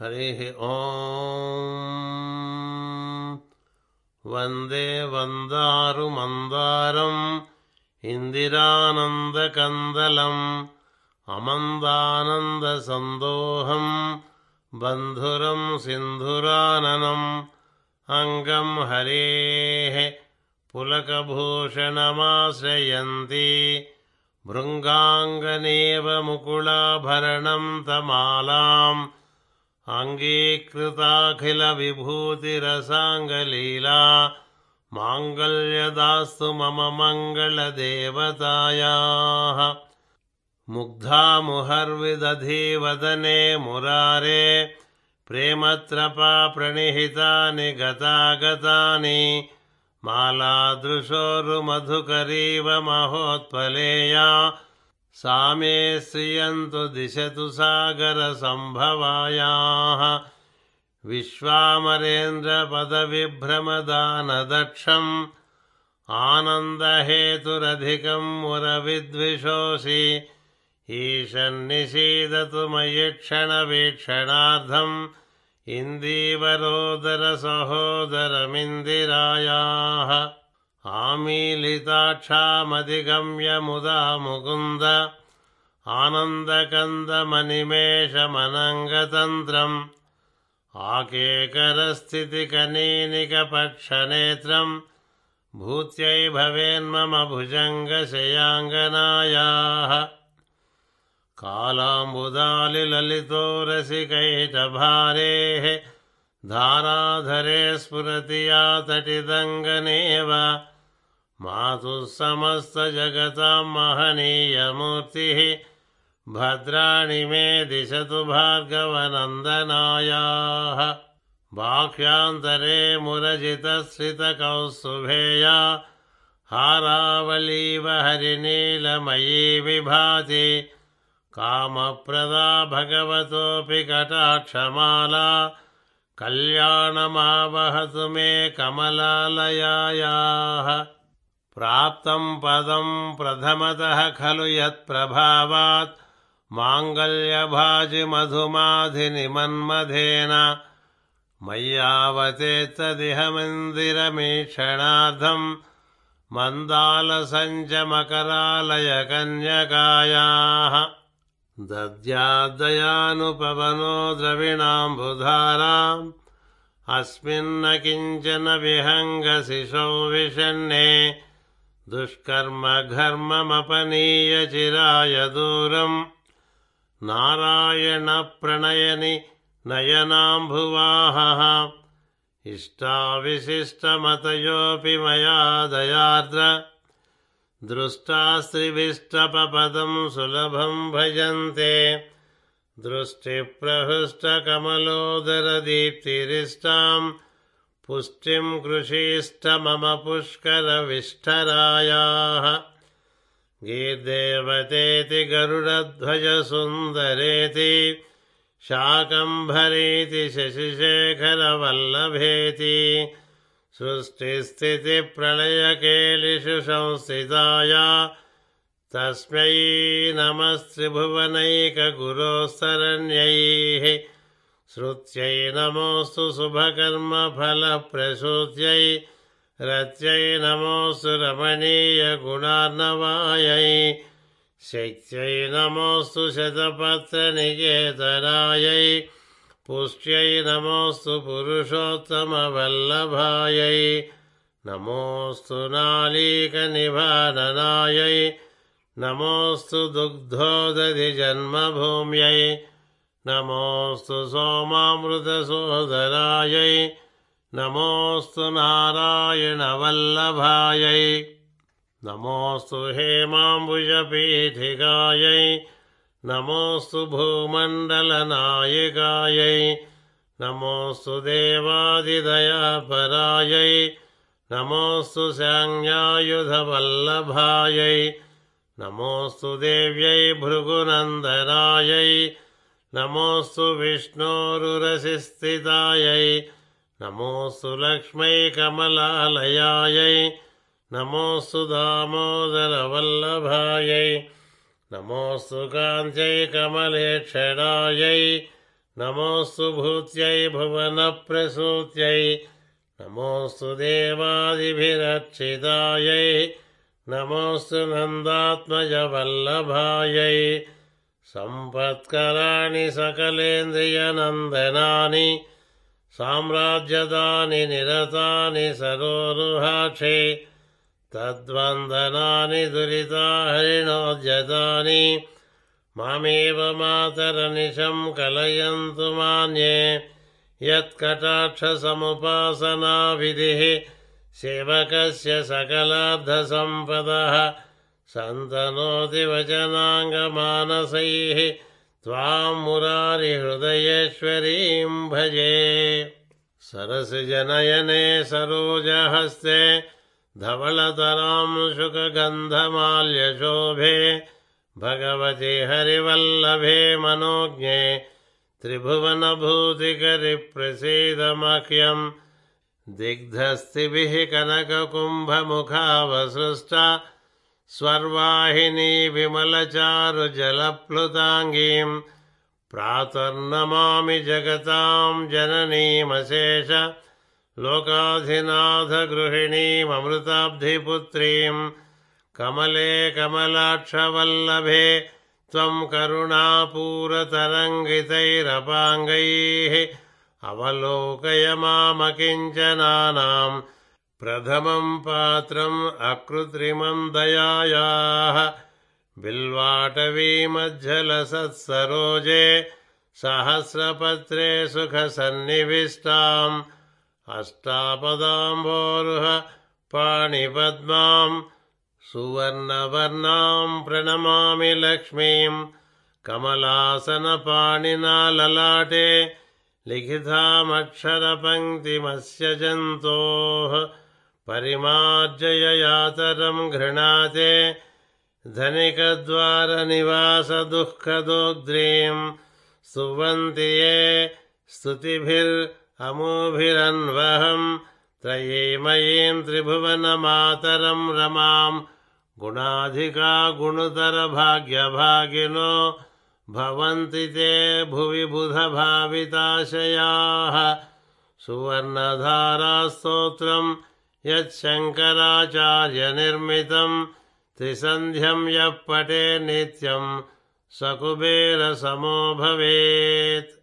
हरिः ॐ वन्दे वन्दारुमन्दारम् इन्दिरानन्दकन्दलम् अमन्दानन्दसन्दोहम् बन्धुरम् सिन्धुराननम् अङ्गम् हरेः पुलकभूषणमाश्रयन्ती भृङ्गाङ्गनेव मुकुलाभरणम् तमालाम् अङ्गीकृताखिलविभूतिरसाङ्गलीला माङ्गल्यदास्तु मम मङ्गलदेवतायाः मुग्धा मुहर्विदधीवदने मुरारे प्रेमत्रपा प्रणिहितानि गतागतानि मालादृशोरुमधुकरीव महोत्पलेया सा मे श्रियन्तु दिशतु सागरसम्भवायाः। विश्वामरेन्द्रपदविभ्रमदानदक्षम् आनन्दहेतुरधिकम् मुरविद्विषोऽसि। ईशन्निषीदतु मयि क्षणवीक्षणार्धम् इन्दीवरोदरसहोदरमिन्दिरायाः आमीलिताक्षामधिगम्य मुदा मुकुन्द आनन्दकन्दमनिमेषमनङ्गतन्त्रम् आकेकरस्थितिकनीनिकपक्षनेत्रम् भूत्यै भवेन्मम भुजङ्गशयाङ्गनायाः कालाम्बुदालिललितो रसिकैटभारेः धाराधरे स्फुरति या तटिदङ्गनेव मातुः समस्तजगतां महनीयमूर्तिः भद्राणि मे दिशतु भार्गवनन्दनायाः। बाह्यान्तरे मुरजितश्रितकौस्तुभेया हारावलीव हरिनीलमयी विभाति कामप्रदा भगवतोऽपि कटाक्षमाला कल्याणमावहतु मे कमलालयायाः प्राप्तम् पदम् प्रथमतः खलु यत्प्रभावात् माङ्गल्यभाजिमधुमाधिनिमन्मथेन मय्यावतेत्तदिह मन्दिरमीक्षणार्थम् मन्दालसञ्चमकरालयकन्यकायाः दद्यादयानुपवनो द्रविणाम्बुधाराम् अस्मिन्न किञ्चन विहङ्गशिशौ विषण्णे दुष्कर्मघर्ममपनीय चिराय दूरम्। नारायणप्रणयनि नयनाम्भुवाहः। इष्टाविशिष्टमतयोऽपि मया दयार्द्र। दृष्टास्त्रिभिष्टपदम् सुलभम् भजन्ते। दृष्टिप्रहृष्टकमलोदरदीप्तिरिष्टाम् पुष्टिम् कृषीष्ट मम पुष्करविष्ठरायाः गीर्देवतेति गरुडध्वजसुन्दरेति शाकम्भरीति शशिशेखरवल्लभेति सृष्टिस्थितिप्रलयकेलिषु संस्थिताया तस्मै नमस्त्रिभुवनैकगुरोस्तरण्यैः श्रुत्यै नमोऽस्तु शुभकर्मफलप्रसूत्यै रत्यै नमोऽस्तु रमणीयगुणार्णवायै शैत्यै नमोऽस्तु शतपत्रनिकेतनायै पुष्ट्यै नमोऽस्तु पुरुषोत्तमवल्लभायै नमोऽस्तु नालीकनिभाननायै नमोऽस्तु दुग्धोदधिजन्मभूम्यै नमोऽस्तु सोमामृतसोदरायै नमोऽस्तु नारायणवल्लभायै नमोऽस्तु हेमाम्बुजपीठिकायै नमोऽस्तु भूमण्डलनायिकायै नमोऽस्तु देवादिदयापरायै नमोऽस्तु साङ्गायुधवल्लभायै नमोऽस्तु देव्यै भृगुनन्दनायै नमोऽस्तु विष्णोरुरसिस्थितायै नमोऽस्तु लक्ष्मै कमलालयायै नमोऽस्तु दामोदरवल्लभायै नमोऽस्तु काञ्चै कमलेक्षणायै नमोऽस्तु भूत्यै भुवनप्रसूत्यै नमोऽस्तु देवादिभिरक्षितायै नमोऽस्तु नन्दात्मजवल्लभायै सम्पत्कराणि सकलेन्द्रियनन्दनानि साम्राज्यदानि निरतानि सरोरुहाक्षे तद्वन्दनानि दुरिताहरिणोद्यतानि मामेव मातरनिशं कलयन्तु मान्ये यत्कटाक्षसमुपासनाविधिः सेवकस्य सकलार्धसम्पदः सन्तनोति वचनाङ्गमानसैः त्वां मुरारिहृदयेश्वरीं भजे। सरसिजनयने सरोजहस्ते धवलतरां शुकगन्धमाल्यशोभे भगवति हरिवल्लभे मनोज्ञे त्रिभुवनभूतिकरिप्रसीदमह्यम् दिग्धस्तिभिः कनककुम्भमुखावसृष्टा स्वर्वाहिनी विमलचारुजलप्लुताङ्गीम् प्रातर्नमामि जगतां जननीमशेष लोकाधिनाथगृहिणीममृताब्धिपुत्रीम् कमले कमलाक्षवल्लभे त्वं करुणापूरतरङ्गितैरपाङ्गैः अवलोकय मामकिञ्चनानाम् प्रथमम् पात्रम् अकृत्रिमम् दयायाः। बिल्वाटवीमज्जलसत्सरोजे सहस्रपत्रे सुखसन्निविष्टाम्। अष्टापदाम्बोरुह पाणिपद्माम् सुवर्णवर्णाम् प्रणमामि लक्ष्मीम्। कमलासनपाणिना ललाटे लिखितामक्षरपङ्क्तिमस्य जन्तोः परिमार्जययातरम् घृणाते धनिकद्वारनिवासदुःखदोग्ध्रीम् स्तुवन्ति ये स्तुतिभिरमुभिरन्वहम् त्रयीमयीम् त्रिभुवनमातरम् रमाम् गुणाधिका गुणुतरभाग्यभागिनो भवन्ति ते भुवि बुधभाविताशयाः सुवर्णधारास्तोत्रम् यच्छङ्कराचार्यनिर्मितम् त्रिसन्ध्यम् यः पटे नित्यम् स कुबेरसमो भवेत्